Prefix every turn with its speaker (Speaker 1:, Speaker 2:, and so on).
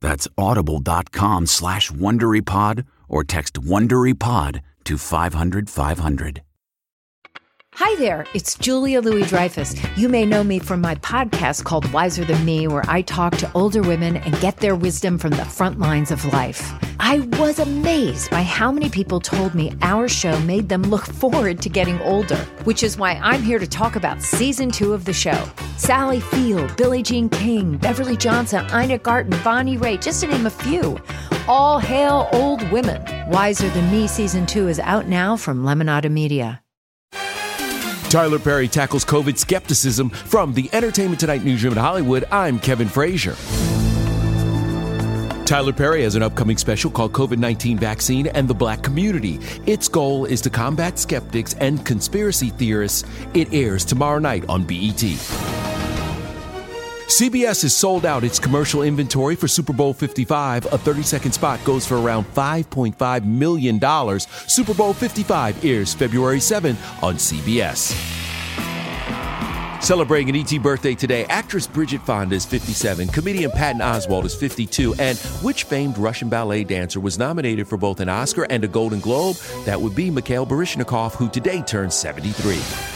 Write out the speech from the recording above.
Speaker 1: That's audible.com slash WonderyPod or text WonderyPod to 500 500.
Speaker 2: Hi there, it's Julia Louis Dreyfus. You may know me from my podcast called Wiser Than Me, where I talk to older women and get their wisdom from the front lines of life. I was amazed by how many people told me our show made them look forward to getting older, which is why I'm here to talk about season two of the show. Sally Field, Billie Jean King, Beverly Johnson, Ina Garten, Bonnie Raitt, just to name a few. All hail old women. Wiser Than Me season two is out now from Lemonada Media.
Speaker 3: Tyler Perry tackles COVID skepticism from the Entertainment Tonight newsroom in Hollywood. I'm Kevin Frazier. Tyler Perry has an upcoming special called COVID 19 Vaccine and the Black Community. Its goal is to combat skeptics and conspiracy theorists. It airs tomorrow night on BET. CBS has sold out its commercial inventory for Super Bowl 55. A 30 second spot goes for around $5.5 million. Super Bowl 55 airs February 7th on CBS. Celebrating an ET birthday today, actress Bridget Fonda is 57, comedian Patton Oswalt is 52, and which famed Russian ballet dancer was nominated for both an Oscar and a Golden Globe? That would be Mikhail Baryshnikov, who today turns 73.